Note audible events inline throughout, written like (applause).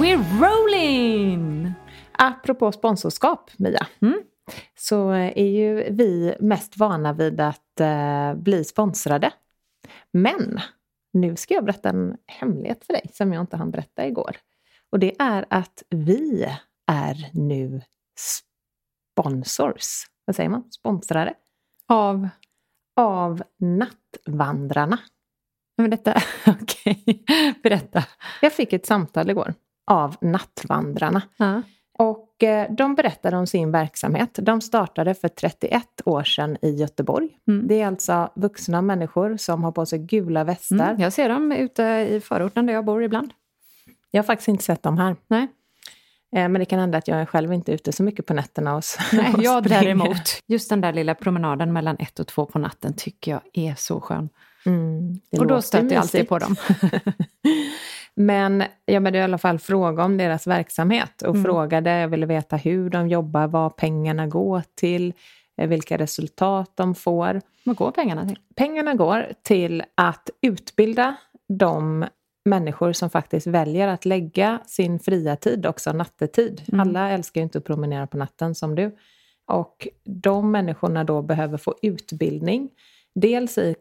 we're rolling! Apropå sponsorskap, Mia, Mm. så är ju vi mest vana vid att eh, bli sponsrade. Men nu ska jag berätta en hemlighet för dig som jag inte hann berätta igår. Och det är att vi är nu sponsors. Vad säger man? Sponsrade? Av... Av Nattvandrarna. Men detta... (laughs) Okej, berätta. Jag fick ett samtal igår av Nattvandrarna. Ja. Och eh, de berättade om sin verksamhet. De startade för 31 år sedan i Göteborg. Mm. Det är alltså vuxna människor som har på sig gula västar. Mm, jag ser dem ute i förorten där jag bor ibland. Jag har faktiskt inte sett dem här. Nej, Eh, Men det kan hända att jag är själv inte ute så mycket på nätterna. Och, (laughs) Nej och jag däremot. Just den där lilla promenaden mellan ett och två på natten tycker jag är så skön. Mm, och då stöter jag alltid på dem. (laughs) (laughs) Men jag började i alla fall fråga om deras verksamhet och Mm. frågade, jag ville veta hur de jobbar, vad pengarna går till, eh, vilka resultat de får. Vad går pengarna till? Pengarna går till att utbilda de människor som faktiskt väljer att lägga sin fria tid, också nattetid. Mm. Alla älskar ju inte att promenera på natten som du. Och de människorna då behöver få utbildning. Dels i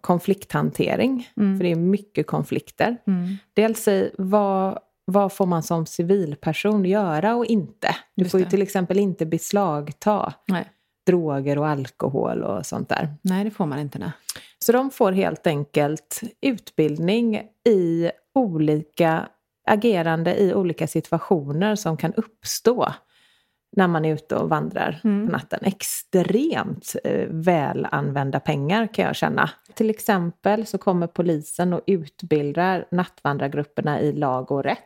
konflikthantering, Mm. för det är mycket konflikter. Mm. Dels i vad, vad får man som civilperson göra och inte. Du Just får ju det. till exempel inte beslagta Nej. droger och alkohol och sånt där. Nej, det får man inte. Nej. Så de får helt enkelt utbildning i olika agerande i olika situationer som kan uppstå när man är ute och vandrar Mm. på natten. Extremt eh, väl använda pengar kan jag känna. Till exempel så kommer polisen och utbildar nattvandrargrupperna i lag och rätt.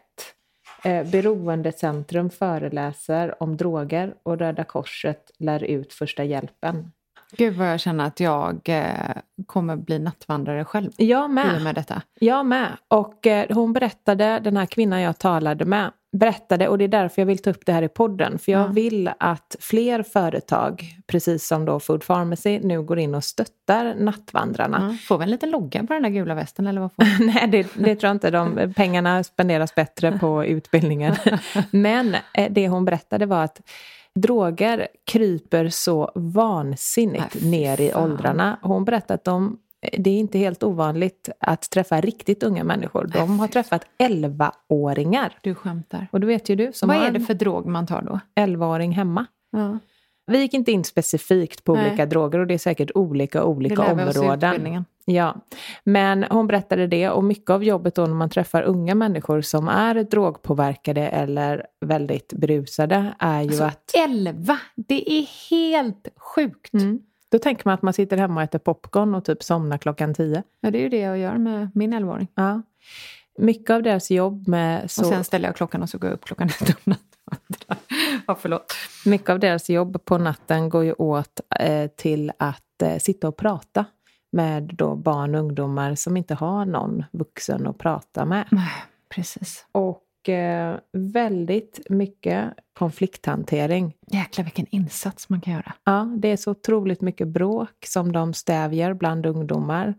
Eh, Beroendecentrum föreläser om droger och Röda Korset lär ut första hjälpen. Gud vad jag känner att jag eh, kommer bli nattvandrare själv Jag i med. och med detta. Jag med. Och eh, hon berättade, den här kvinnan jag talade med, berättade, och det är därför jag vill ta upp det här i podden, för jag Ja. vill att fler företag, precis som då Food Pharmacy, nu går in och stöttar nattvandrarna. Ja. Får vi en liten logga på den där gula västen eller vad får? (laughs) Nej, det, det tror jag inte. De, pengarna spenderas bättre på (laughs) utbildningen. Men eh, det hon berättade var att droger kryper så vansinnigt Nej, fy ner i åldrarna. Hon berättade att de, det är inte helt ovanligt att träffa riktigt unga människor. De har träffat 11-åringar. Du skämtar. Och då vet ju du som Vad är det för drog man tar då? 11-åring hemma. Ja. Vi gick inte in specifikt på Nej. olika droger och det är säkert olika Det olika vi oss områden. Ja, men hon berättade det och mycket av jobbet då när man träffar unga människor som är drogpåverkade eller väldigt berusade är ju Alltså, att... 11! Det är helt sjukt. Mm, då tänker man att man sitter hemma och äter popcorn och typ somnar klockan tio. Ja, det är ju det jag gör med min 11-åring. Ja. Mycket av deras jobb med så... Och sen ställer jag klockan och så går jag upp klockan ett om natten. (laughs) Ja, förlåt. Mycket av deras jobb på natten går ju åt eh, till att eh, sitta och prata med då barn och ungdomar som inte har någon vuxen att prata med. Precis. Och väldigt mycket konflikthantering. Jäklar vilken insats man kan göra. Ja, det är så otroligt mycket bråk som de stävjar bland ungdomar.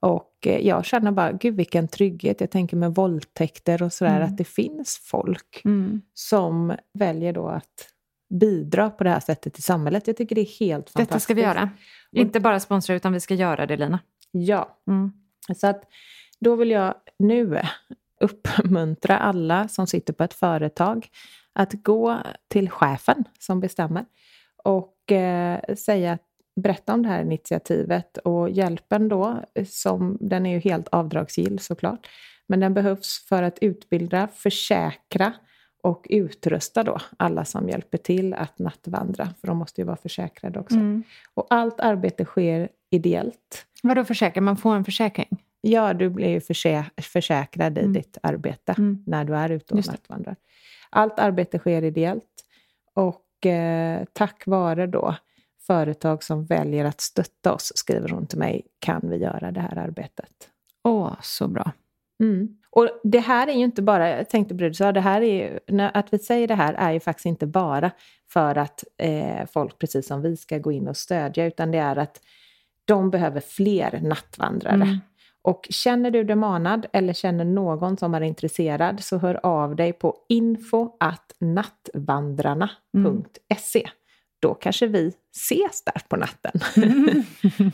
Och eh, jag känner bara, gud vilken trygghet. Jag tänker med våldtäkter och sådär, Mm. att det finns folk Mm. som väljer då att bidra på det här sättet i samhället. Jag tycker det är helt fantastiskt. Detta ska vi göra. Inte bara sponsra utan vi ska göra det Lina. Ja, Mm. så att då vill jag nu uppmuntra alla som sitter på ett företag att gå till chefen som bestämmer och eh, säga berätta om det här initiativet och hjälpen då, som, den är ju helt avdragsgill såklart, men den behövs för att utbilda, försäkra och utrusta då alla som hjälper till att nattvandra, för de måste ju vara försäkrade också. Mm. Och allt arbete sker ideellt. Vadå försäkra? Man får en försäkring? Ja, du blir ju försä försäkrad i mm. ditt arbete mm. när du är ute och nattvandrar. Allt arbete sker ideellt och eh, tack vare då företag som väljer att stötta oss, skriver hon till mig, kan vi göra det här arbetet. Åh, så bra. Mm. Och det här är ju inte bara, jag tänkte du sa, det här är ju, att vi säger det här är ju faktiskt inte bara för att eh, folk precis som vi ska gå in och stödja, utan det är att de behöver fler nattvandrare. Mm. Och känner du dig manad eller känner någon som är intresserad så hör av dig på info.nattvandrarna.se. Mm. Då kanske vi ses där på natten. Mm.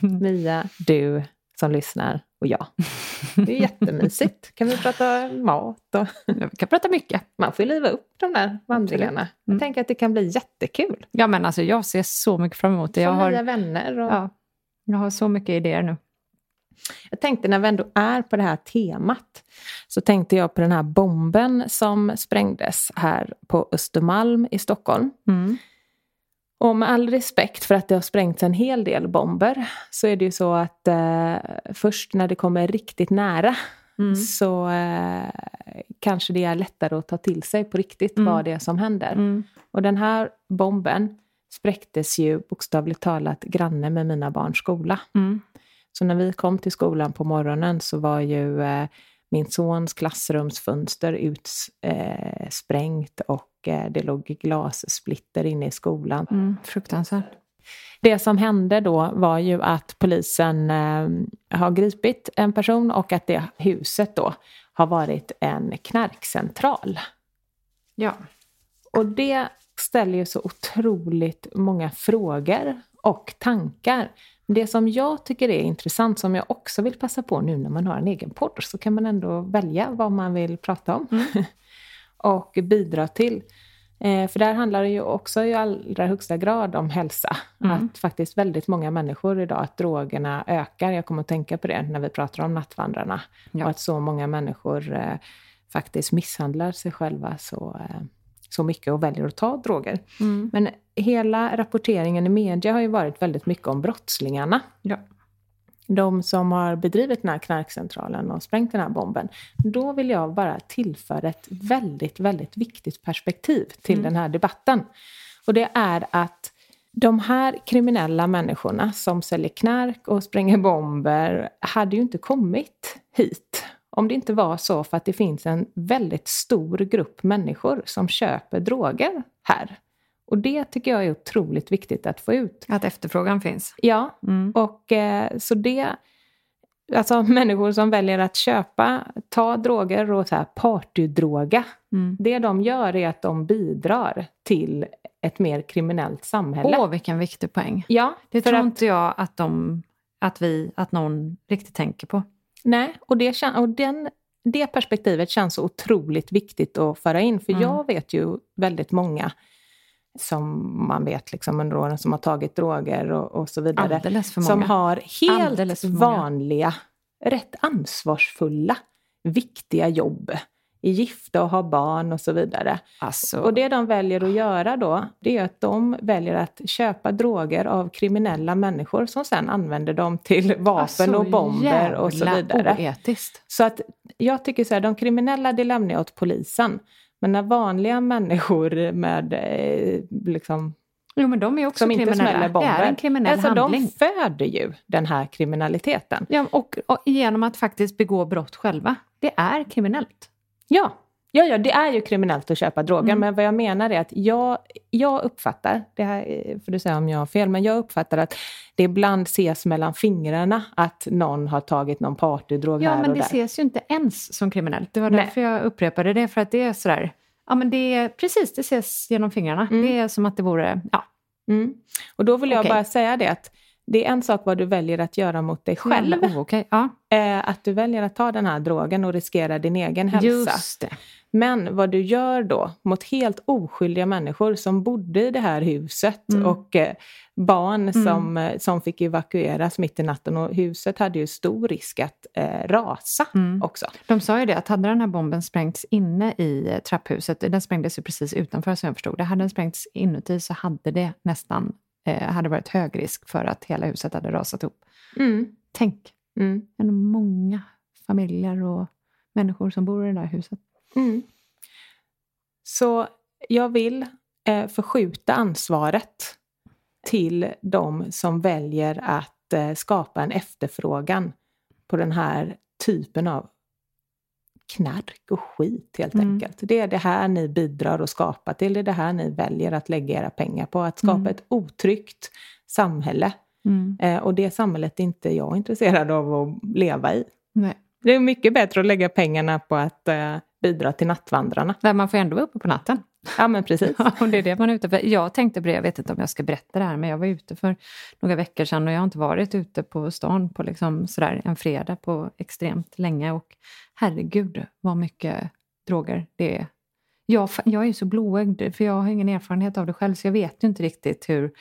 (laughs) Mia, du som lyssnar och jag. Det är jättemysigt. Kan vi prata mat? Och... Vi kan prata mycket. Man får liva upp de där vandringarna. Mm. Jag tänker att det kan bli jättekul. Ja, men alltså jag ser så mycket fram emot det. Jag har nya vänner. Och... Ja, jag har så mycket idéer nu. Jag tänkte när vi ändå är på det här temat så tänkte jag på den här bomben som sprängdes här på Östermalm i Stockholm. Mm. Och med all respekt för att det har sprängts en hel del bomber så är det ju så att eh, först när det kommer riktigt nära mm. så eh, kanske det är lättare att ta till sig på riktigt mm. vad det är som händer. Mm. Och den här bomben spräcktes ju bokstavligt talat granne med mina barns skola. Så när vi kom till skolan på morgonen så var ju eh, min sons klassrumsfönster utsprängt eh, och eh, det låg glassplitter inne i skolan. Mm, fruktansvärt. Det som hände då var ju att polisen eh, har gripit en person och att det huset då har varit en knarkcentral. Ja. Och det ställer ju så otroligt många frågor och tankar. Det som jag tycker är intressant, som jag också vill passa på nu när man har en egen podd, så kan man ändå välja vad man vill prata om mm. (laughs) och bidra till. Eh, för där handlar det ju också i allra högsta grad om hälsa. Mm. Att faktiskt väldigt många människor idag, att drogerna ökar. Jag kommer att tänka på det när vi pratar om nattvandrarna. Ja. Och att så många människor eh, faktiskt misshandlar sig själva så, eh, så mycket och väljer att ta droger. Mm. Men hela rapporteringen i media har ju varit väldigt mycket om brottslingarna. Ja. De som har bedrivit den här knarkcentralen och sprängt den här bomben. Då vill jag bara tillföra ett väldigt, väldigt viktigt perspektiv till mm. den här debatten. Och det är att de här kriminella människorna som säljer knark och spränger bomber hade ju inte kommit hit om det inte var så för att det finns en väldigt stor grupp människor som köper droger här. Och det tycker jag är otroligt viktigt att få ut. Att efterfrågan finns? Ja, mm. och eh, så det... Alltså (laughs) människor som väljer att köpa, ta droger och så här partydroga. Mm. Det de gör är att de bidrar till ett mer kriminellt samhälle. Åh, vilken viktig poäng. Ja, det tror att, inte jag att, de, att, vi, att någon riktigt tänker på. Nej, och, det, och den, det perspektivet känns otroligt viktigt att föra in. För mm. jag vet ju väldigt många som man vet liksom under åren som har tagit droger och, och så vidare. Som har helt vanliga, rätt ansvarsfulla, viktiga jobb är gifta och har barn och så vidare. Alltså. Och det de väljer att göra då, det är att de väljer att köpa droger av kriminella människor som sen använder dem till vapen alltså, och bomber och så vidare. Oetiskt. Så att jag tycker så här, de kriminella det lämnar jag åt polisen. Men när vanliga människor med eh, liksom Jo, men de är också kriminella. Bomber, det är en kriminell alltså, handling. De föder ju den här kriminaliteten. Ja, och, och genom att faktiskt begå brott själva. Det är kriminellt. Ja, Ja, ja, det är ju kriminellt att köpa droger, mm. men vad jag menar är att jag, jag uppfattar, det här får du säga om jag har fel, men jag uppfattar att det ibland ses mellan fingrarna att någon har tagit någon partydrog ja, här och där. Ja, men det ses ju inte ens som kriminellt. Det var Nej. därför jag upprepade det, för att det är sådär, ja men det är precis, det ses genom fingrarna. Mm. Det är som att det vore, ja. Mm. Och då vill jag okay. bara säga det att det är en sak vad du väljer att göra mot dig själv. Mm, okay. ja. (laughs) eh, att du väljer att ta den här drogen och riskera din egen hälsa. Men vad du gör då mot helt oskyldiga människor som bodde i det här huset mm. och eh, barn mm. som, eh, som fick evakueras mitt i natten och huset hade ju stor risk att eh, rasa mm. också. De sa ju det att hade den här bomben sprängts inne i trapphuset, den sprängdes ju precis utanför som jag förstod det, hade den sprängts inuti så hade det nästan eh, hade varit hög risk för att hela huset hade rasat ihop. Mm. Tänk, mm. många familjer och människor som bor i det där huset. Mm. Så jag vill eh, förskjuta ansvaret till de som väljer att eh, skapa en efterfrågan på den här typen av knark och skit helt mm. enkelt. Det är det här ni bidrar och skapar till. Det är det här ni väljer att lägga era pengar på. Att skapa mm. ett otryggt samhälle. Mm. Eh, och det samhället är inte jag intresserad av att leva i. Nej. Det är mycket bättre att lägga pengarna på att eh, bidra till nattvandrarna. Där man får ändå vara uppe på natten. Ja men precis. (laughs) och det är det man är ute för. Jag tänkte på det, jag vet inte om jag ska berätta det här, men jag var ute för några veckor sedan och jag har inte varit ute på stan på liksom sådär en fredag på extremt länge. Och herregud vad mycket droger det är. Jag, jag är så blåögd, för jag har ingen erfarenhet av det själv, så jag vet ju inte riktigt hur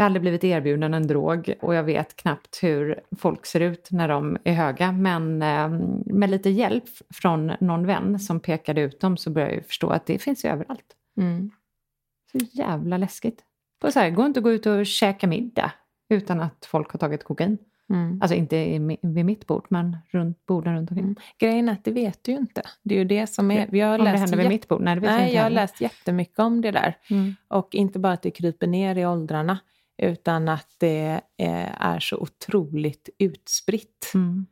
jag har aldrig blivit erbjuden en drog och jag vet knappt hur folk ser ut när de är höga. Men eh, med lite hjälp från någon vän som pekade ut dem så började jag förstå att det finns ju överallt. Mm. Så jävla läskigt. På så här, går inte att gå ut och käka middag utan att folk har tagit kokain. Mm. Alltså inte vid mitt bord, men runt borden runt omkring. Mm. Grejen är att det vet du ju inte. Det är ju det som är... Vi har om läst det händer vid mitt bord? Nej, det vet Nej jag, jag har läst jättemycket om det där. Mm. Och inte bara att det kryper ner i åldrarna, utan att det eh, är så otroligt utspritt. Mm.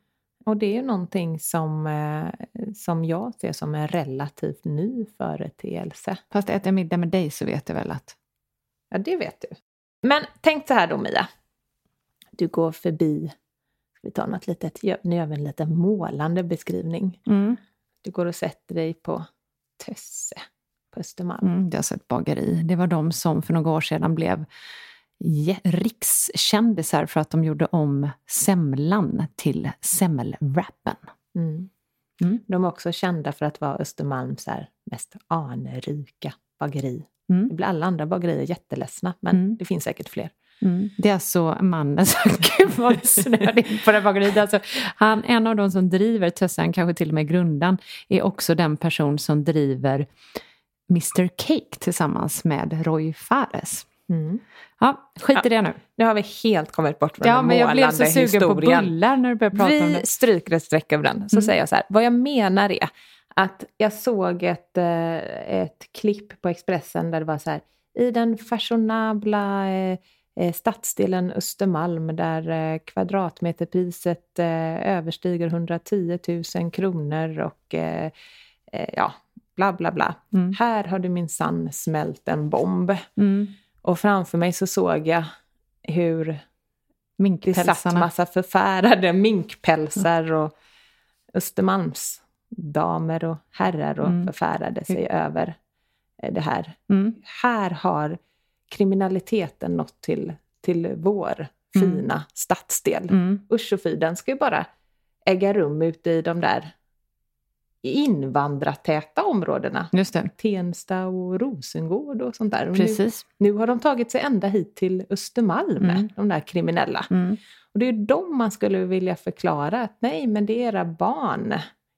Och det är ju någonting som, eh, som jag ser som en relativt ny företeelse. Fast äter jag middag med dig så vet jag väl att... Ja, det vet du. Men tänk så här då Mia. Du går förbi, ska vi ta något litet, nu gör vi en lite målande beskrivning. Mm. Du går och sätter dig på Tösse på Östermalm. Mm, det är alltså ett bageri. Det var de som för några år sedan blev rikskändisar för att de gjorde om semlan till semmelwrappen. Mm. Mm. De är också kända för att vara Östermalms mest anrika bageri. Mm. Det blir alla andra bagerier jätteledsna, men mm. det finns säkert fler. Mm. Det är alltså mannen som, (laughs) gud vad snöade in på det bageriet. Alltså, han, en av de som driver Tössan, kanske till och med grundan, är också den person som driver Mr Cake tillsammans med Roy Fares. Mm. Ja, skit i det nu. Nu har vi helt kommit bort från ja, den men Jag blev så sugen historien. på bullar när du började prata vi om det. Vi stryker ett streck över den. Så mm. säger jag så här, vad jag menar är att jag såg ett, eh, ett klipp på Expressen där det var så här, i den fashionabla eh, eh stadsdelen Östermalm där kvadratmeterpriset överstiger 110 000 kronor och ja, bla bla bla. Mm. Här har det minsann smält en bomb. Mm. Och framför mig så såg jag hur det satt massa förfärade minkpälsar och Östermalms damer och herrar och mm. förfärade sig mm. över eh, det här. Mm. Här har kriminaliteten nått till, till vår mm. fina stadsdel. Mm. Usch och fy, den ska ju bara äga rum ute i de där invandrartäta områdena. Just det. Tensta och Rosengård och sånt där. Och Precis. Nu, nu, har de tagit sig ända hit till Östermalm, mm. de där kriminella. Mm. Och det är dem man skulle vilja förklara att nej, men det är era barn.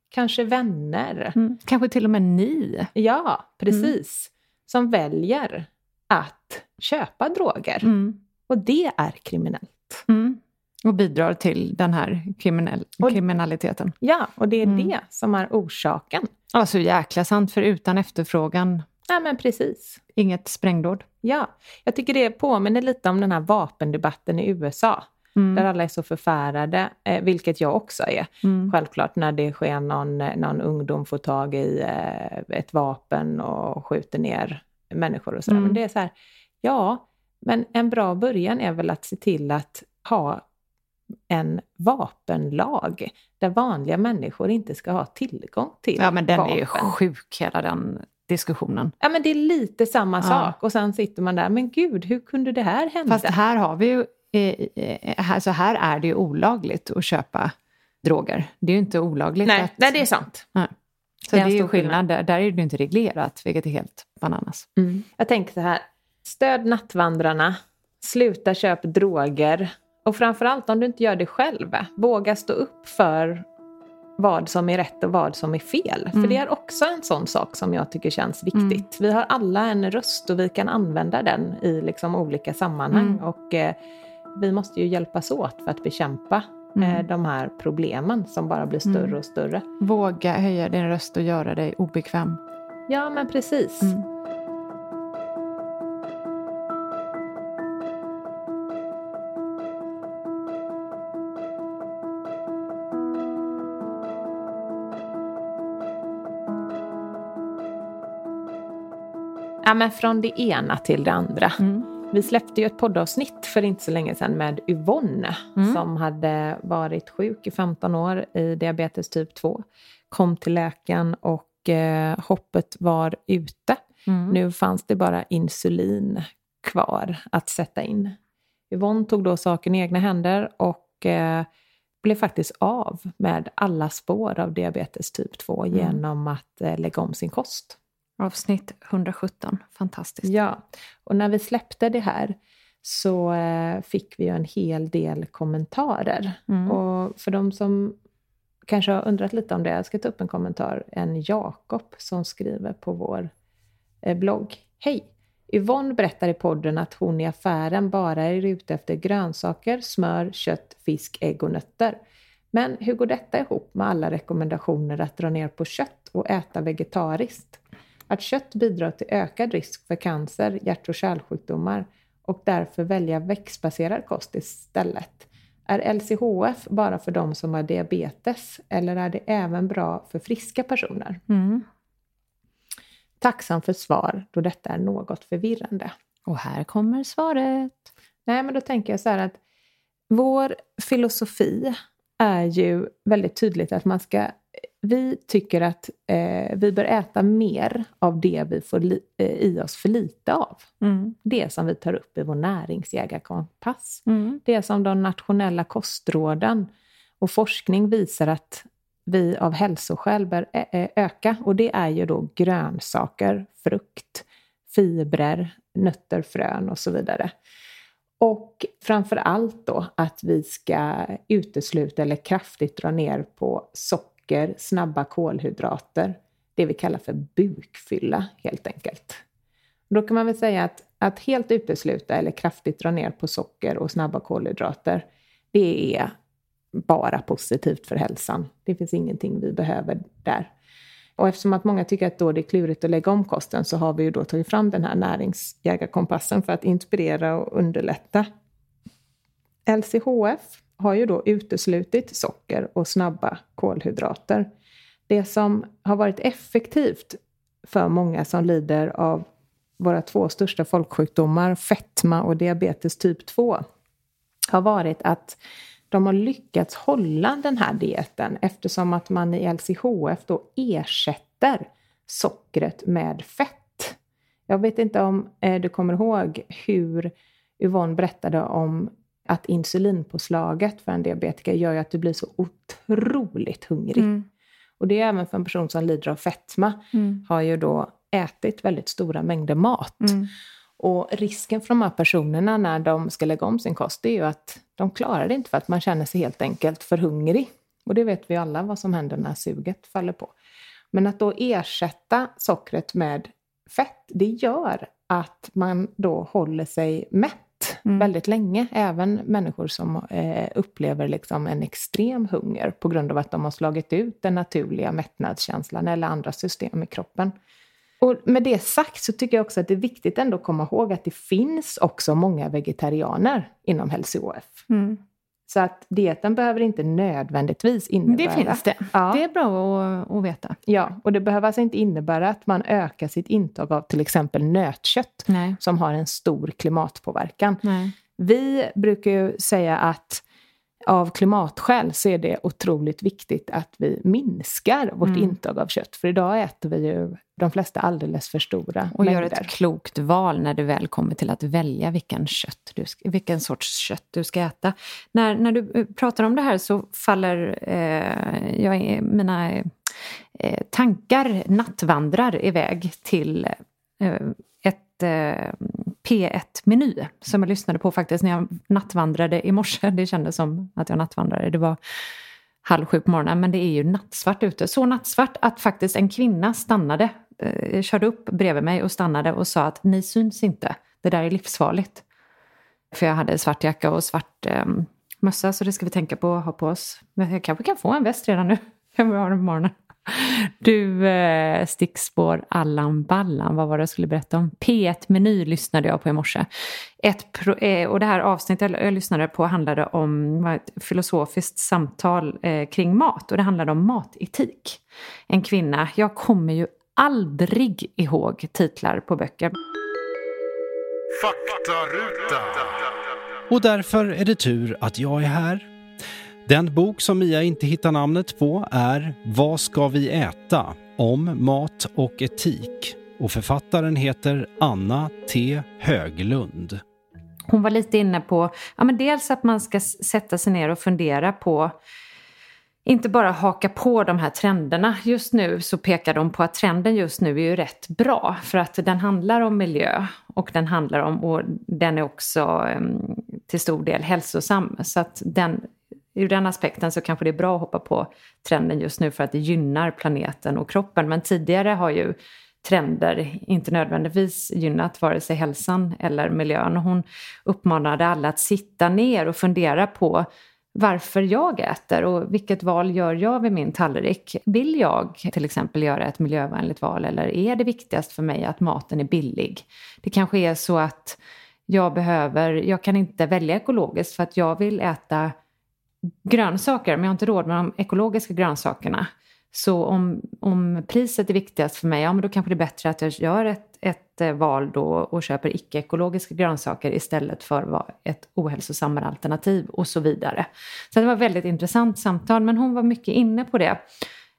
Kanske vänner. Mm. Kanske till och med ni. Ja, precis. Mm. Som väljer att köpa droger. Mm. Och det är kriminellt. Mm. Och bidrar till den här kriminell, kriminaliteten. Ja, och det är mm. det som är orsaken. Alltså jäkla sant, för utan efterfrågan... Ja, men precis. Inget sprängdåd. Ja, jag tycker det påminner lite om den här vapendebatten i USA. Mm. Där alla är så förfärade, eh, vilket jag också är. Mm. Självklart när det sker någon, någon ungdom får tag i eh, ett vapen och skjuter ner människor och sådär. Mm. Men det är så här, ja, men en bra början är väl att se till att ha en vapenlag där vanliga människor inte ska ha tillgång till Ja men den vapen. är ju sjuk hela den diskussionen. Ja men det är lite samma ja. sak och sen sitter man där, men gud hur kunde det här hända? Fast här har vi ju eh, eh, alltså här är det ju olagligt att köpa droger. Det är ju inte olagligt Nej, att... nej det är sant. Nej. Så Det det är en är ju skillnad. Där, där är det ju inte reglerat, vilket är helt bananas. Jag tänker så här, stöd nattvandrarna, sluta köpa droger och framförallt om du inte gör det själv, våga stå upp för vad som är rätt och vad som är fel. För det är också en sån sak som jag tycker känns viktigt. Vi har alla en röst och vi kan använda den i liksom olika sammanhang. Och eh, vi måste ju hjälpas åt för att bekämpa eh, de här problemen som bara blir större och större. Våga höja din röst och göra dig obekväm. Ja, men precis. Ja, men från det ena till det andra. Mm. Vi släppte ju ett poddavsnitt för inte så länge sedan med Yvonne Mm. som hade varit sjuk i 15 år i diabetes typ 2. Kom till läkaren och eh, hoppet var ute. Mm. Nu fanns det bara insulin kvar att sätta in. Yvonne tog då saken i egna händer och eh, blev faktiskt av med alla spår av diabetes typ 2 Mm. genom att eh, lägga om sin kost. Avsnitt 117. Fantastiskt. Ja, och när vi släppte det här så eh, fick vi ju en hel del kommentarer. Mm. Och för de som kanske har undrat lite om det, jag ska ta upp en kommentar. En Jakob som skriver på vår eh, blogg. Hej! Yvonne berättar i podden att hon i affären bara är ute efter grönsaker, smör, kött, fisk, ägg och nötter. Men hur går detta ihop med alla rekommendationer att dra ner på kött och äta vegetariskt? Att kött bidrar till ökad risk för cancer, hjärt och kärlsjukdomar och därför välja växtbaserad kost istället. Är LCHF bara för de som har diabetes eller är det även bra för friska personer? Mm. Tacksam för svar då detta är något förvirrande. Och här kommer svaret. Nej, men då tänker jag så här att vår filosofi är ju väldigt tydligt att man ska... Vi tycker att eh, vi bör äta mer av det vi får li, eh, i oss för lite av. Mm. Det som vi tar upp i vår näringsjägarkompass. Mm. Det som de nationella kostråden och forskning visar att vi av hälsoskäl bör ä- ä- öka. Och det är ju då grönsaker, frukt, fibrer, nötter, frön och så vidare. Och framför allt då att vi ska utesluta eller kraftigt dra ner på socker, snabba kolhydrater, det vi kallar för bukfylla helt enkelt. Då kan man väl säga att, att helt utesluta eller kraftigt dra ner på socker och snabba kolhydrater, det är bara positivt för hälsan. Det finns ingenting vi behöver där. Och eftersom att många tycker att då det är klurigt att lägga om kosten så har vi ju då tagit fram den här näringsjägarkompassen för att inspirera och underlätta. LCHF har ju då uteslutit socker och snabba kolhydrater. Det som har varit effektivt för många som lider av våra två största folksjukdomar, fetma och diabetes typ 2, har varit att de har lyckats hålla den här dieten eftersom att man i LCHF då ersätter sockret med fett. Jag vet inte om eh, du kommer ihåg hur Yvonne berättade om att insulinpåslaget för en diabetiker gör ju att du blir så otroligt hungrig. Mm. Och det är även för en person som lider av fetma, Mm. har ju då ätit väldigt stora mängder mat. Mm. Och risken för de här personerna när de ska lägga om sin kost, det är ju att de klarar det inte för att man känner sig helt enkelt för hungrig. Och det vet vi alla vad som händer när suget faller på. Men att då ersätta sockret med fett, det gör att man då håller sig mätt Mm. väldigt länge. Även människor som eh, upplever liksom en extrem hunger på grund av att de har slagit ut den naturliga mättnadskänslan eller andra system i kroppen. Och med det sagt så tycker jag också att det är viktigt ändå att komma ihåg att det finns också många vegetarianer inom hälso-OF. Mm. Så att dieten behöver inte nödvändigtvis innebära... Det finns det. Ja. Det är bra att, att veta. Ja, och det behöver alltså inte innebära att man ökar sitt intag av till exempel nötkött Nej. som har en stor klimatpåverkan. Nej. Vi brukar ju säga att av klimatskäl så är det otroligt viktigt att vi minskar vårt Mm. intag av kött. För idag äter vi ju de flesta alldeles för stora Och mängder. gör ett klokt val när du väl kommer till att välja vilken, kött du, vilken sorts kött du ska äta. När, när du eh, pratar om det här så faller eh, jag, mina eh, tankar nattvandrar iväg till eh, ett eh, P1-meny som jag lyssnade på faktiskt när jag nattvandrade i morse. Det kändes som att jag nattvandrade. Det var halv sju på morgonen, men det är ju nattsvart ute. Så nattsvart att faktiskt en kvinna stannade, eh, körde upp bredvid mig och stannade och sa att ni syns inte, det där är livsfarligt. För jag hade svart jacka och svart eh, mössa, så det ska vi tänka på att ha på oss. Men jag kanske kan få en väst redan nu, (laughs) jag vill ha den på morgonen. Du, eh, stickspår Allan Ballan, vad var det jag skulle berätta om? P1-meny lyssnade jag på i morse. Ett pro, eh, och det här avsnittet jag, lyssnade på handlade om var ett filosofiskt samtal eh, kring mat och det handlade om matetik. En kvinna, jag kommer ju aldrig ihåg titlar på böcker. Faktaruta. Och därför är det tur att jag är här. Den bok som Mia inte hittar namnet på är Vad ska vi äta? Om mat och etik. Och författaren heter Anna T Höglund. Hon var lite inne på, ja men dels att man ska sätta sig ner och fundera på inte bara haka på de här trenderna. Just nu så pekar de på att trenden just nu är ju rätt bra för att den handlar om miljö och den handlar om, och den är också ehm, till stor del hälsosam. Så att den, ur den aspekten så kanske det är bra att hoppa på trenden just nu för att det gynnar planeten och kroppen. Men tidigare har ju trender inte nödvändigtvis gynnat vare sig hälsan eller miljön. Hon uppmanade alla att sitta ner och fundera på varför jag äter och vilket val gör jag vid min tallrik. Vill jag till exempel göra ett miljövänligt val eller är det viktigast för mig att maten är billig? Det kanske är så att jag behöver, jag kan inte välja ekologiskt för att jag vill äta grönsaker men jag har inte råd med de ekologiska grönsakerna. Så om, om priset är viktigast för mig, ja men då kanske det är bättre att jag gör ett, ett eh, val då och köper icke-ekologiska grönsaker istället för ett ohälsosammare alternativ och så vidare. Så det var ett väldigt intressant samtal, men hon var mycket inne på det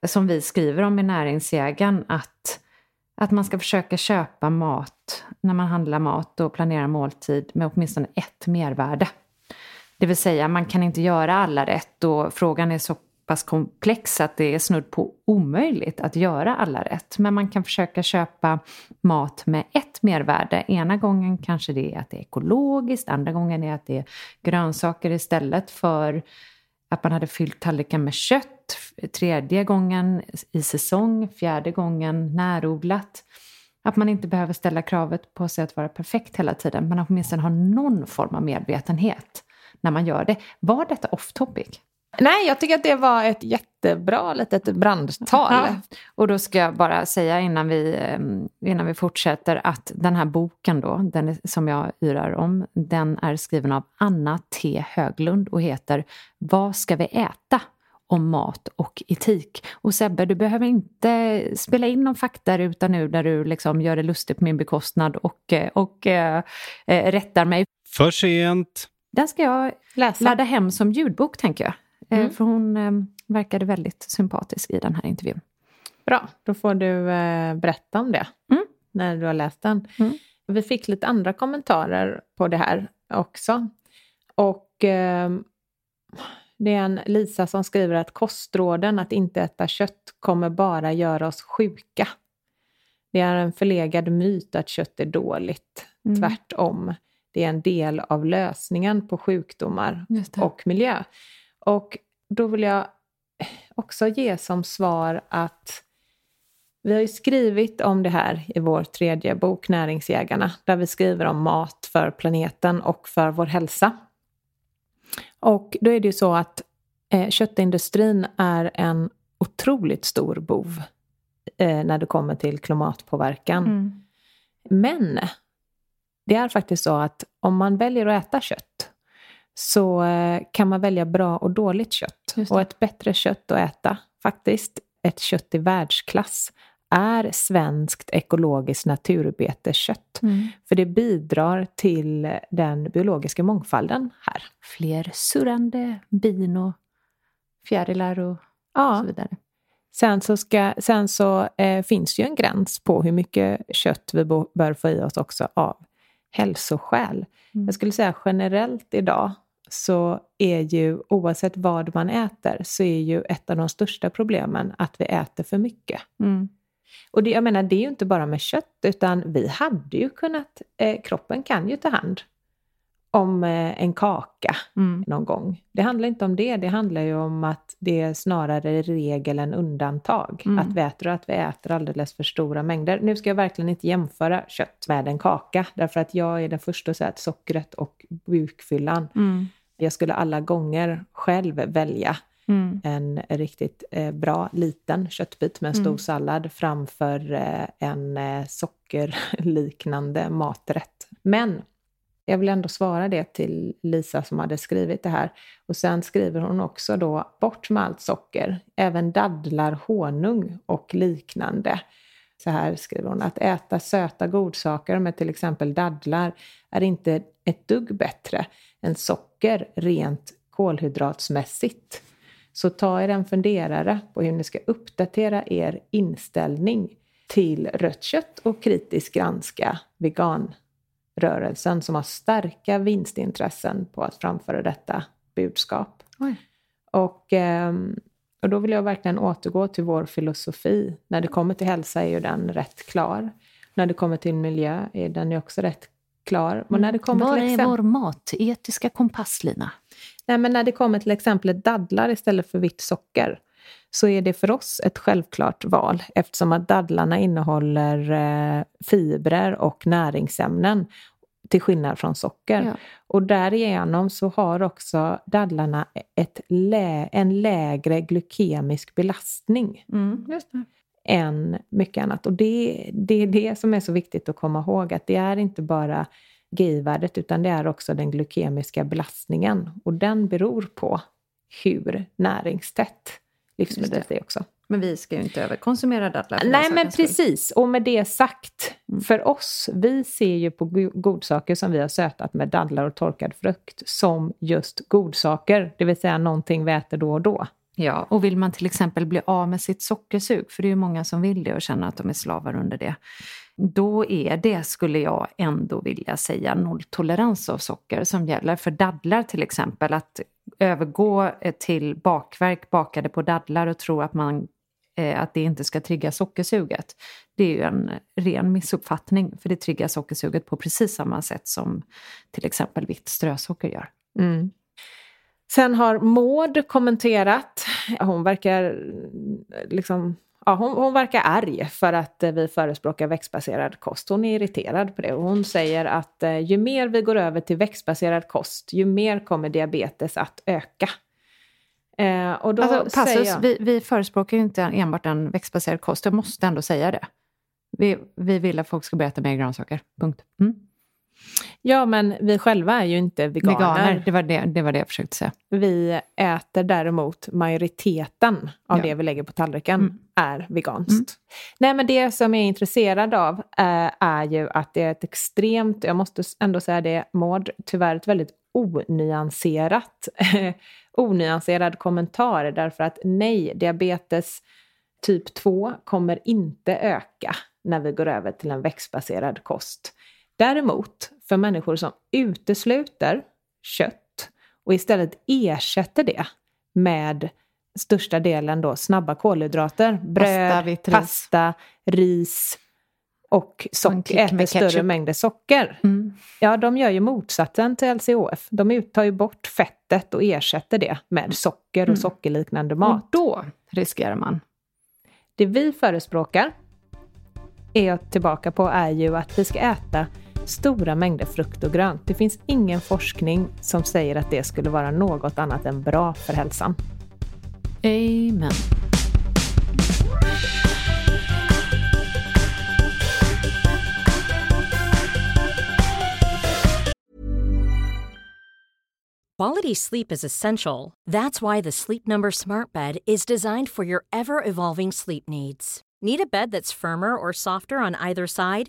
som vi skriver om i Näringsjägaren, att, att man ska försöka köpa mat när man handlar mat och planerar måltid med åtminstone ett mervärde. Det vill säga, man kan inte göra alla rätt och frågan är så pass komplex att det är snudd på omöjligt att göra alla rätt. Men man kan försöka köpa mat med ett mervärde. Ena gången kanske det är att det är ekologiskt, andra gången är att det är grönsaker istället för att man hade fyllt tallriken med kött. Tredje gången i säsong, fjärde gången närodlat. Att man inte behöver ställa kravet på sig att vara perfekt hela tiden, men åtminstone ha någon form av medvetenhet när man gör det. Var detta off topic? Nej, jag tycker att det var ett jättebra litet brandtal. Ja. Och då ska jag bara säga innan vi, eh, innan vi fortsätter att den här boken då, den som jag yrar om, den är skriven av Anna T Höglund och heter Vad ska vi äta? om mat och etik. Och Sebbe, du behöver inte spela in någon fakta utan nu där du liksom gör det lustigt på min bekostnad och, eh, och eh, rättar mig. För sent. Den ska jag Läsa. ladda hem som ljudbok tänker jag. Eh, Mm. För hon eh, verkade väldigt sympatisk i den här intervjun. Bra, då får du eh, berätta om det Mm. när du har läst den. Mm. Vi fick lite andra kommentarer på det här också. Och eh, det är en Lisa som skriver att kostråden att inte äta kött kommer bara göra oss sjuka. Det är en förlegad myt att kött är dåligt. Mm. Tvärtom. Det är en del av lösningen på sjukdomar och miljö. Och då vill jag också ge som svar att vi har ju skrivit om det här i vår tredje bok, Näringsjägarna, där vi skriver om mat för planeten och för vår hälsa. Och då är det ju så att eh, köttindustrin är en otroligt stor bov eh, när det kommer till klimatpåverkan. Mm. Men det är faktiskt så att om man väljer att äta kött så eh, kan man välja bra och dåligt kött. Och ett bättre kött att äta, faktiskt ett kött i världsklass, är svenskt ekologiskt naturbeteskött. Mm. För det bidrar till den biologiska mångfalden här. Fler surrande bin och fjärilar och Ja, så vidare. Sen så, ska, sen så eh, finns ju en gräns på hur mycket kött vi bör få i oss också av hälsoskäl. Mm. Jag skulle säga generellt idag så är ju oavsett vad man äter så är ju ett av de största problemen att vi äter för mycket. Mm. Och det, jag menar, det är ju inte bara med kött utan vi hade ju kunnat, eh, kroppen kan ju ta hand om eh, en kaka mm. någon gång. Det handlar inte om det, det handlar ju om att det är snarare regel än undantag. Mm. Att vi äter och att vi äter alldeles för stora mängder. Nu ska jag verkligen inte jämföra kött med en kaka, därför att jag är den första att säga att sockret och bukfyllan, mm. jag skulle alla gånger själv välja Mm. en riktigt eh, bra liten köttbit med en stor mm. sallad framför eh, en eh, sockerliknande maträtt. Men jag vill ändå svara det till Lisa som hade skrivit det här. Och sen skriver hon också då, bort med allt socker, även dadlar, honung och liknande. Så här skriver hon, att äta söta godsaker med till exempel dadlar är inte ett dugg bättre än socker rent kolhydratsmässigt. Så ta er en funderare på hur ni ska uppdatera er inställning till rött kött och kritiskt granska vegan rörelsen som har starka vinstintressen på att framföra detta budskap. Och, ehm, och då vill jag verkligen återgå till vår filosofi. När det kommer till hälsa är ju den rätt klar. När det kommer till miljö är den ju också rätt klar. Men när det kommer Var till exempel... är vår matetiska kompasslina? Nej, men när det kommer till exempel dadlar istället för vitt socker så är det för oss ett självklart val eftersom att dadlarna innehåller eh, fibrer och näringsämnen till skillnad från socker. Ja. Och därigenom så har också dadlarna ett lä en lägre glykemisk belastning. Mm, än mycket annat. Och det, det är det som är så viktigt att komma ihåg, att det är inte bara GI-värdet utan det är också den glykemiska belastningen. Och den beror på hur näringstätt livsmedlet är också. Men vi ska ju inte överkonsumera dadlar. Nej, men precis. Och med det sagt, mm. för oss, vi ser ju på godsaker som vi har sötat med dadlar och torkad frukt som just godsaker, det vill säga någonting vi äter då och då. Ja, och vill man till exempel bli av med sitt sockersug, för det är ju många som vill det och känner att de är slavar under det. Då är det, skulle jag ändå vilja säga, nolltolerans av socker som gäller. För dadlar till exempel, att övergå eh, till bakverk bakade på dadlar och tro att, man, eh, att det inte ska trigga sockersuget. Det är ju en ren missuppfattning, för det triggar sockersuget på precis samma sätt som till exempel vitt strösocker gör. Mm. Sen har Maud kommenterat, hon verkar eh, liksom ja, hon, hon, verkar arg för att eh, vi förespråkar växtbaserad kost. Hon är irriterad på det och hon säger att eh, ju mer vi går över till växtbaserad kost, ju mer kommer diabetes att öka. Eh, och då alltså, passus, jag... vi, vi förespråkar ju inte enbart en växtbaserad kost, jag måste ändå säga det. Vi, vi vill att folk ska börja äta mer grönsaker, punkt. Mm. Ja, men vi själva är ju inte veganer. veganer det, var det, det var det jag försökte säga. Vi äter däremot majoriteten av ja. det vi lägger på tallriken mm. är veganskt. Mm. Nej, men det som jag är intresserad av äh, är ju att det är ett extremt, jag måste ändå säga det, Maud, tyvärr ett väldigt onyanserat, (laughs) onyanserad kommentar därför att nej, diabetes typ 2 kommer inte öka när vi går över till en växtbaserad kost. Däremot för människor som utesluter kött och istället ersätter det med största delen då snabba kolhydrater, bröd, pasta, pasta ris och socker, äter större mängder socker. Mm. Ja, de gör ju motsatsen till LCHF. De tar ju bort fettet och ersätter det med socker och mm. sockerliknande mat. Och då riskerar man? Det vi förespråkar är tillbaka på är ju att vi ska äta stora mängder frukt och grönt. Det finns ingen forskning som säger att det skulle vara något annat än bra för hälsan. Amen. Quality sleep is essential. That's why the Sleep Number smart bed is designed for your ever-evolving sleep needs. Need a bed that's firmer or softer on either side?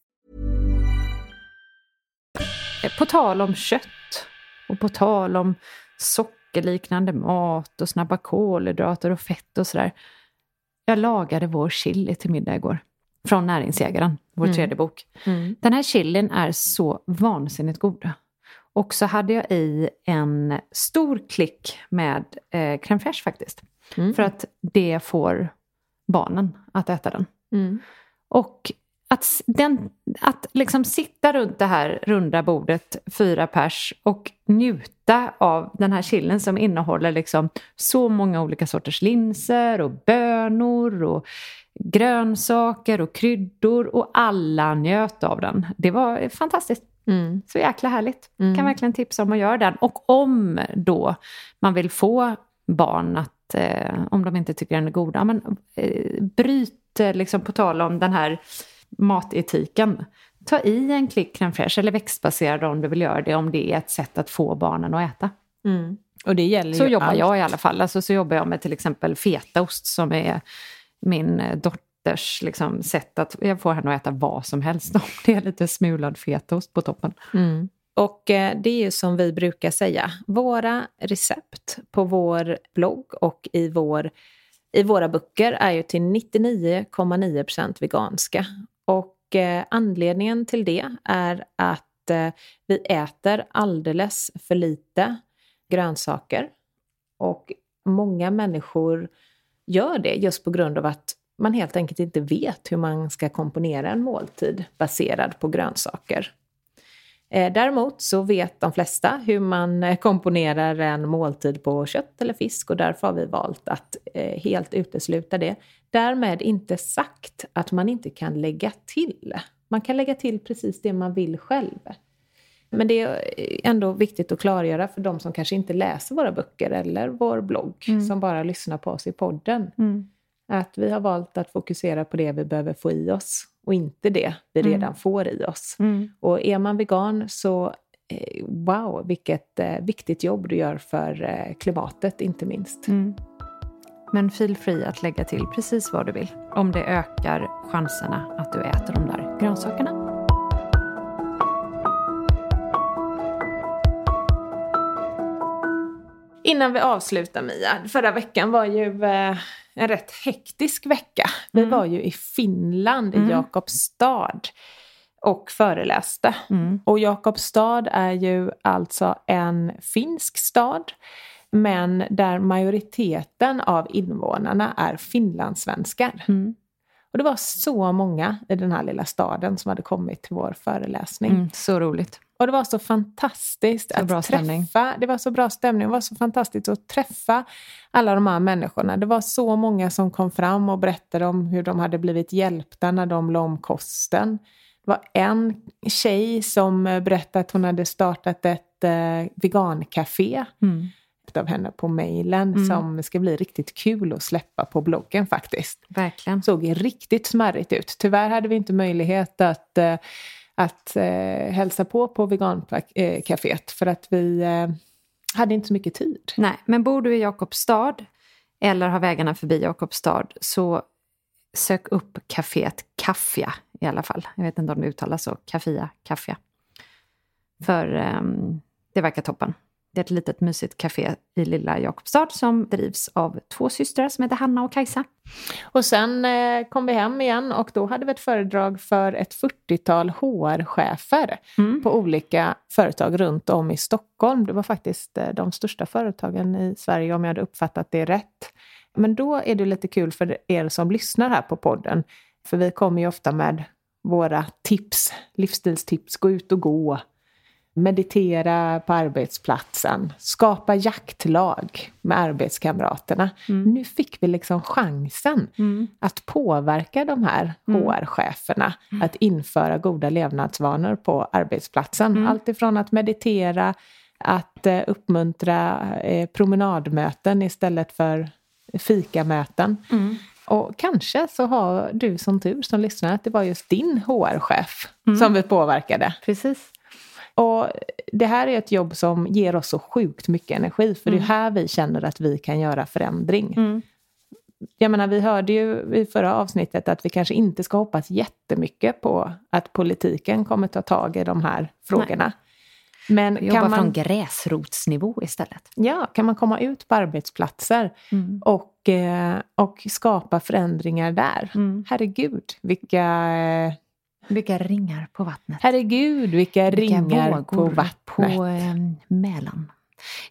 På tal om kött och på tal om sockerliknande mat och snabba kolhydrater och fett och sådär. Jag lagade vår chili till middag igår. Från Näringsjägaren, vår Mm. tredje bok. Mm. Den här chilin är så vansinnigt god. Och så hade jag i en stor klick med eh, crème fraîche faktiskt. Mm. För att det får barnen att äta den. Mm. Och att, den, att liksom sitta runt det här runda bordet, fyra pers, och njuta av den här chillen som innehåller liksom så många olika sorters linser och bönor och grönsaker och kryddor och alla njöt av den. Det var fantastiskt. Mm. Så jäkla härligt. Mm. Kan verkligen tipsa om att göra den. Och om då man vill få barn att, eh, om de inte tycker den är god, ja, men, eh, bryt eh, liksom på tal om den här matetiken. Ta i en klick crème fraîche eller växtbaserad om du vill göra det, om det är ett sätt att få barnen att äta. Mm. Och det gäller Så jobbar allt. jag i alla fall. Alltså, så jobbar jag med till exempel fetaost som är min eh, dotters liksom, sätt att... Jag får henne att äta vad som helst (laughs) om det är lite smulad fetaost på toppen. Mm. Och eh, det är ju som vi brukar säga, våra recept på vår blogg och i, vår, i våra böcker är ju till 99,9% veganska. Och eh, anledningen till det är att eh, vi äter alldeles för lite grönsaker. Och många människor gör det just på grund av att man helt enkelt inte vet hur man ska komponera en måltid baserad på grönsaker. Eh, Däremot så vet de flesta hur man eh, komponerar en måltid på kött eller fisk och därför har vi valt att eh, helt utesluta det. Därmed inte sagt att man inte kan lägga till. Man kan lägga till precis det man vill själv. Men det är ändå viktigt att klargöra för de som kanske inte läser våra böcker eller vår blogg, som bara lyssnar på oss i podden. Att vi har valt att fokusera på det vi behöver få i oss och inte det vi redan får i oss. Och är man vegan så eh, wow, vilket eh, viktigt jobb du gör för eh, klimatet inte minst. Men feel free att lägga till precis vad du vill. Om det ökar chanserna att du äter de där grönsakerna. Innan vi avslutar Mia, förra veckan var ju en rätt hektisk vecka. Vi var ju i Finland, i Jakobstad och föreläste. Och Jakobstad är ju alltså en finsk stad men där majoriteten av invånarna är finlandssvenskar. Och det var så många i den här lilla staden som hade kommit till vår föreläsning. Mm, så roligt. Och det var så fantastiskt Så att stämning. träffa. Det var så bra stämning. Det var så fantastiskt att träffa alla de här människorna. Det var så många som kom fram och berättade om hur de hade blivit hjälpta när de la om kosten. Det var en tjej som eh, berättade att hon hade startat ett eh, vegancafé Mm. av henne på mejlen som ska bli riktigt kul att släppa på bloggen faktiskt Verkligen. såg riktigt smarrigt ut. Tyvärr hade vi inte möjlighet att, eh, att eh, hälsa på på vegancaféet för att vi eh, hade inte så mycket tid. Nej, men bor du i Jakobstad eller har vägarna förbi Jakobstad så sök upp kaféet Kaffia i alla fall. Jag vet inte om det uttalas så. Kaffia, Kaffia. För eh, det verkar toppen. Det är ett litet mysigt café i lilla Jakobstad som drivs av två systrar som heter Hanna och Kajsa. Och sen eh, kom vi hem igen och då hade vi ett föredrag för ett 40-tal HR-chefer Mm. på olika företag runt om i Stockholm. Det var faktiskt eh, de största företagen i Sverige om jag hade uppfattat det rätt. Men då är det lite kul för er som lyssnar här på podden. För vi kommer ju ofta med våra tips, livsstilstips, gå ut och gå, meditera på arbetsplatsen, skapa jaktlag med arbetskamraterna. Nu fick vi liksom chansen Mm. att påverka de här HR-cheferna att införa goda levnadsvanor på arbetsplatsen. Allt ifrån att meditera, att eh, uppmuntra eh, promenadmöten istället för fikamöten. Och kanske så har du som tur som lyssnar att det var just din HR-chef som vi påverkade. Precis. Och det här är ett jobb som ger oss så sjukt mycket energi för det är här vi känner att vi kan göra förändring. Mm. Jag menar, vi hörde ju i förra avsnittet att vi kanske inte ska hoppas jättemycket på att politiken kommer ta tag i de här frågorna. Men Jobba kan man, från gräsrotsnivå istället. ja, kan man komma ut på arbetsplatser och, eh, och skapa förändringar där? Mm. Herregud, vilka, eh, Vilka ringar på vattnet. herregud, vilka, Vilka ringar på vattnet. på eh, Mälaren.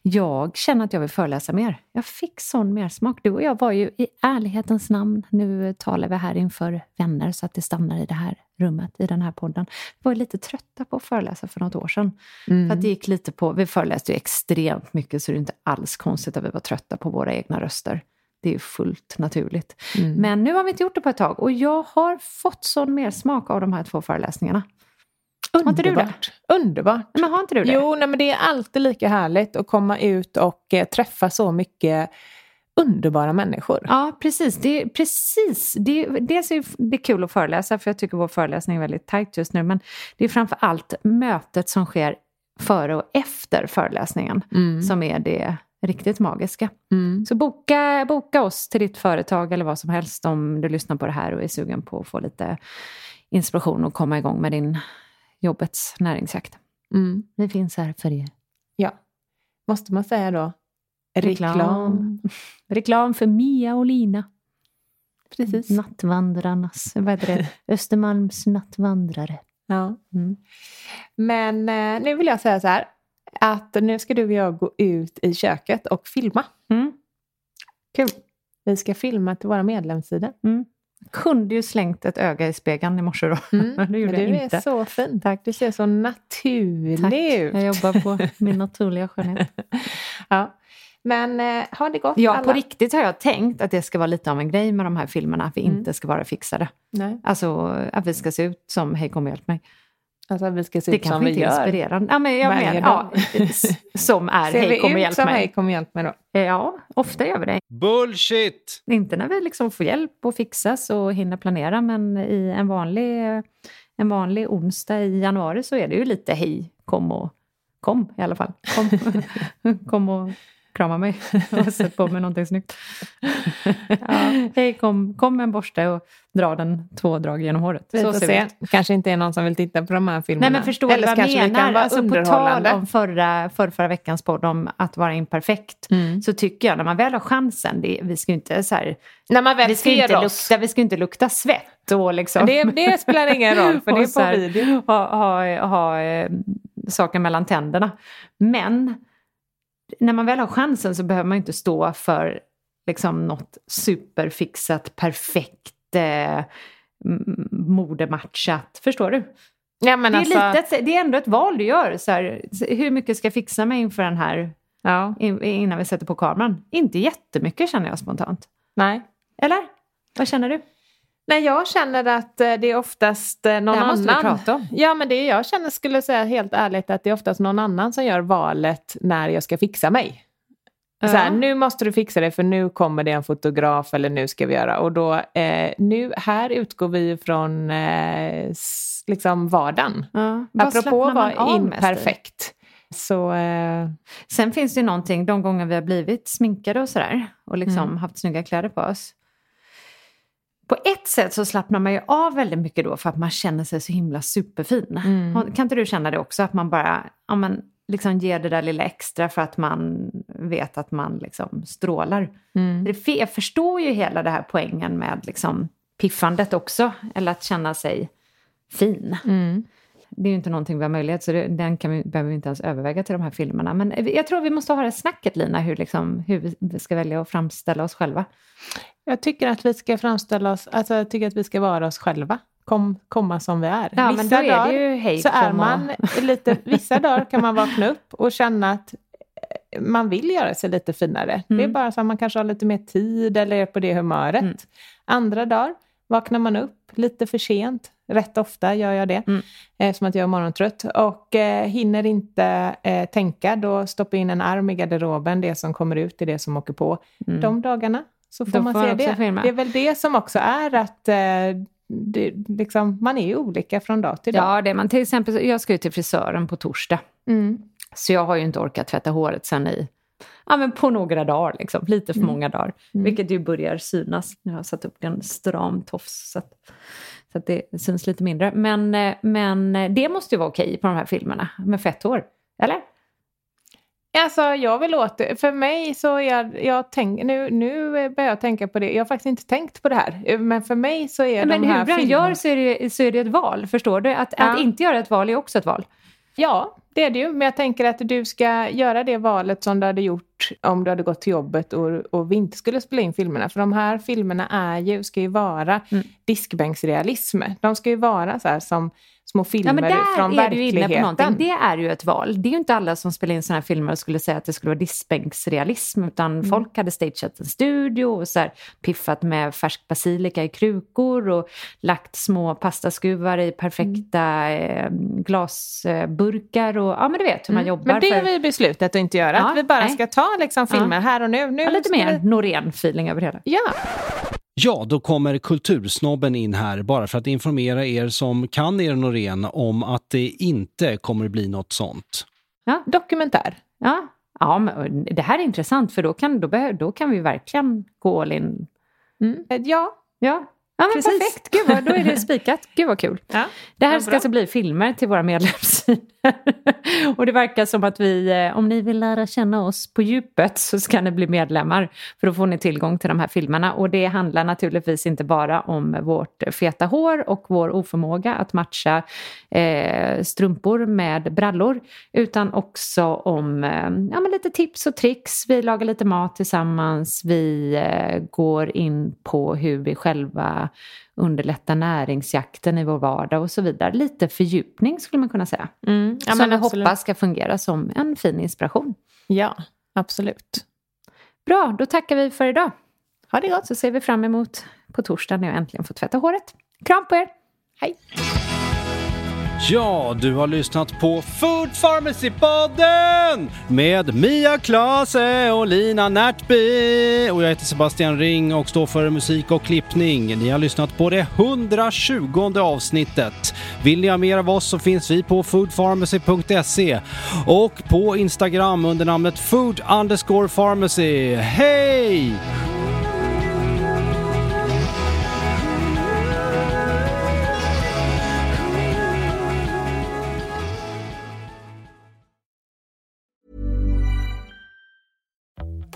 Jag känner att jag vill föreläsa mer. Jag fick sån mersmak. Du och jag var ju i ärlighetens namn, nu talar vi här inför vänner så att det stannar i det här rummet, i den här podden. Vi var lite trötta på att föreläsa för något år sedan. Mm. För att det gick lite på, vi föreläste ju extremt mycket så det är inte alls konstigt att vi var trötta på våra egna röster. Det är fullt naturligt. Mm. Men nu har vi inte gjort det på ett tag och jag har fått sån mer smak av de här två föreläsningarna. Har inte du det? Underbart. Underbart. Men har inte du det? Jo, nej, men det är alltid lika härligt att komma ut och eh, träffa så mycket underbara människor. Ja, precis. Det precis. Det dels är det kul att föreläsa, för jag tycker vår föreläsning är väldigt tajt just nu. Men det är framför allt mötet som sker före och efter föreläsningen Mm. som är det riktigt magiska. Mm. Så boka, boka oss till ditt företag eller vad som helst om du lyssnar på det här och är sugen på att få lite inspiration och komma igång med din jobbets näringsjakt. Mm. Vi finns här för er. Ja. Måste man säga då? Reklam. Reklam (laughs) för Mia och Lina. Precis. Nattvandrarnas, vad heter det? (laughs) Östermalms nattvandrare. Ja. Mm. Men eh, nu vill jag säga så här. Att nu ska du och jag gå ut i köket och filma. Mm. Kul. Vi ska filma till våra medlemssidor. Mm. Kunde ju slängt ett öga i spegeln i morse då. Mm. (laughs) det gjorde du jag inte. är så fin. Tack. Du ser så naturlig Tack. ut. Jag jobbar på min naturliga skönhet. (laughs) Ja. Men eh, ha det gott Ja, alla. på riktigt har jag tänkt att det ska vara lite av en grej med de här filmerna, att vi Mm. inte ska vara fixade. Nej. Alltså att vi ska se ut som Hej kom och hjälp mig. Alltså vi ska se Det ut som kanske vi inte är gör. inspirerande. Ja, men jag dag. ja, (laughs) som är Ser Hej kom och vi ut hjälp som mig. Hej kom och hjälp mig då? Ja, ofta gör vi det. Bullshit! Inte när vi liksom får hjälp och fixas och hinner planera, men i en vanlig, en vanlig onsdag i januari så är det ju lite hej, kom och kom i alla fall. Kom, (laughs) kom och krama mig (laughs) och sätt på mig någonting snyggt. (laughs) Hej, kom, kom med en borste och dra den två drag genom håret. Vi får ser se. ut. Kanske inte är någon som vill titta på de här filmerna. Nej men förstår Eller vad kanske vi kan menar? vara Alltså, på tal om förra, förra, förra veckans podd om att vara imperfekt. Mm. Så tycker jag när man väl har chansen, det, vi ska ju inte så här, När man väl vi ska inte, oss. lukta, vi ska inte lukta svett och liksom... Det, det spelar ingen roll för det (laughs) så är här på video. Ha, ha, ha eh, saker mellan tänderna. Men när man väl har chansen så behöver man inte stå för liksom något superfixat, perfekt, eh, modematchat. Förstår du? Ja, men det, är alltså, lite, ett- det är ändå ett val du gör. Så här, hur mycket ska jag fixa mig inför den här ja, in- innan vi sätter på kameran? Inte jättemycket känner jag spontant. nej. Eller? Vad känner du? Nej, jag känner att eh, det är oftast eh, någon Det här måste vi annan. prata om. Ja, men det jag känner skulle säga helt ärligt att det är oftast någon annan som gör valet när jag ska fixa mig. Så här, nu måste du fixa det för nu kommer det en fotograf eller nu ska vi göra. Och då, eh, nu, här utgår vi från eh, liksom vardagen. Ja. Apropå att vara imperfekt. Så eh, Sen finns det ju någonting, de gånger vi har blivit sminkade och sådär och liksom Mm. haft snygga kläder på oss. På ett sätt så slappnar man ju av väldigt mycket då för att man känner sig så himla superfin. Mm. Kan inte du känna det också? Att man bara, ja men liksom ger det där lilla extra för att man vet att man liksom strålar. Mm. Det, jag förstår ju hela det här poängen med liksom piffandet också, eller att känna sig fin. Mm. Det är ju inte någonting vi har möjlighet, så det, den kan vi, behöver vi inte ens överväga till de här filmerna. Men jag tror vi måste ha det snacket, Lina, hur, liksom, hur vi ska välja att framställa oss själva. Jag tycker att vi ska framställa oss, alltså jag tycker att vi ska vara oss själva. Kom, komma som vi är. Ja, vissa är dagar, så är man lite, Vissa dagar kan man vakna upp och känna att man vill göra sig lite finare. Mm. Det är mm. bara så att man kanske har lite mer tid eller är på det humöret. Mm. Andra dagar vaknar man upp lite för sent. Rätt ofta gör jag det, mm. eh, som att jag är morgontrött. Och eh, hinner inte eh, tänka, då stoppar jag in en arm i garderoben. Det som kommer ut är det som åker på. Mm. De dagarna så får då man får se det. Filma. Det är väl det som också är att eh, det, liksom, man är ju olika från dag till dag. Ja, det är man. Till exempel, jag ska ju till frisören på torsdag. Mm. Så jag har ju inte orkat tvätta håret sen i ja, men på några dagar, liksom. lite för mm. många dagar. Mm. Vilket ju börjar synas. Jag har satt upp en stram tofs så att, så att det syns lite mindre. Men, eh, men eh, det måste ju vara okej på de här filmerna med fett hår. Eller? Alltså jag vill åt För mig så är jag, jag tänk, nu, nu börjar jag tänka på det. Jag har faktiskt inte tänkt på det här. Men för mig så är men de här. Men hur gör så är, det, så är det ett val, förstår du? Att, ja. att inte göra ett val är också ett val. Ja, det är det ju. Men jag tänker att du ska göra det valet som du hade gjort om du hade gått till jobbet och, och vi inte skulle spela in filmerna. För de här filmerna är ju, ska ju vara mm. diskbänksrealism. De ska ju vara så här som små filmer ja, från verkligheten. Det är ju ett val. Det är ju inte alla som spelar in sådana här filmer och skulle säga att det skulle vara diskbänksrealism utan mm. folk hade stageat en studio och så här, piffat med färsk basilika i krukor och lagt små pastaskruvar i perfekta mm. eh, glasburkar och ja men du vet hur man mm. jobbar. Men det har vi beslutat att inte göra, ja, att vi bara nej. ska ta liksom filmer här och nu. nu ja, lite mer vi... Norén-feeling över hela. Ja. Ja, då kommer kultursnobben in här bara för att informera er som kan er Norén om att det inte kommer bli något sånt. Ja, dokumentär. Ja, ja men det här är intressant för då kan, då, då kan vi verkligen gå all in. Mm. Ja. Ja, Ja, men Precis. perfekt, Gud vad, då är det spikat. Gud vad kul. Ja, det här ska alltså bli filmer till våra medlemssidor. (laughs) och det verkar som att vi, eh, om ni vill lära känna oss på djupet så ska ni bli medlemmar. För då får ni tillgång till de här filmerna. Och det handlar naturligtvis inte bara om vårt feta hår och vår oförmåga att matcha eh, strumpor med brallor. Utan också om eh, ja, men lite tips och tricks. Vi lagar lite mat tillsammans. Vi eh, går in på hur vi själva underlätta näringsjakten i vår vardag och så vidare. Lite fördjupning skulle man kunna säga. Mm. Ja, som vi hoppas ska fungera som en fin inspiration. Ja, absolut. Bra, då tackar vi för idag. Ha det gott. Så ser vi fram emot på torsdag när jag äntligen får tvätta håret. Kram på er! Hej! Ja, du har lyssnat på Food Pharmacy-podden med Mia Klase och Lina Närtby. Och jag heter Sebastian Ring och står för musik och klippning. Ni har lyssnat på det 120 avsnittet. Vill ni ha mer av oss så finns vi på foodpharmacy.se och på Instagram under namnet food underscore pharmacy. Hej!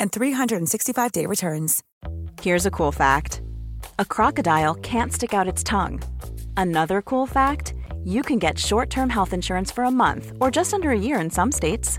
and 365-day returns. Here's a cool fact a crocodile can't stick out its tongue. Another cool fact you can get short term health insurance for a month or just under a year in some states.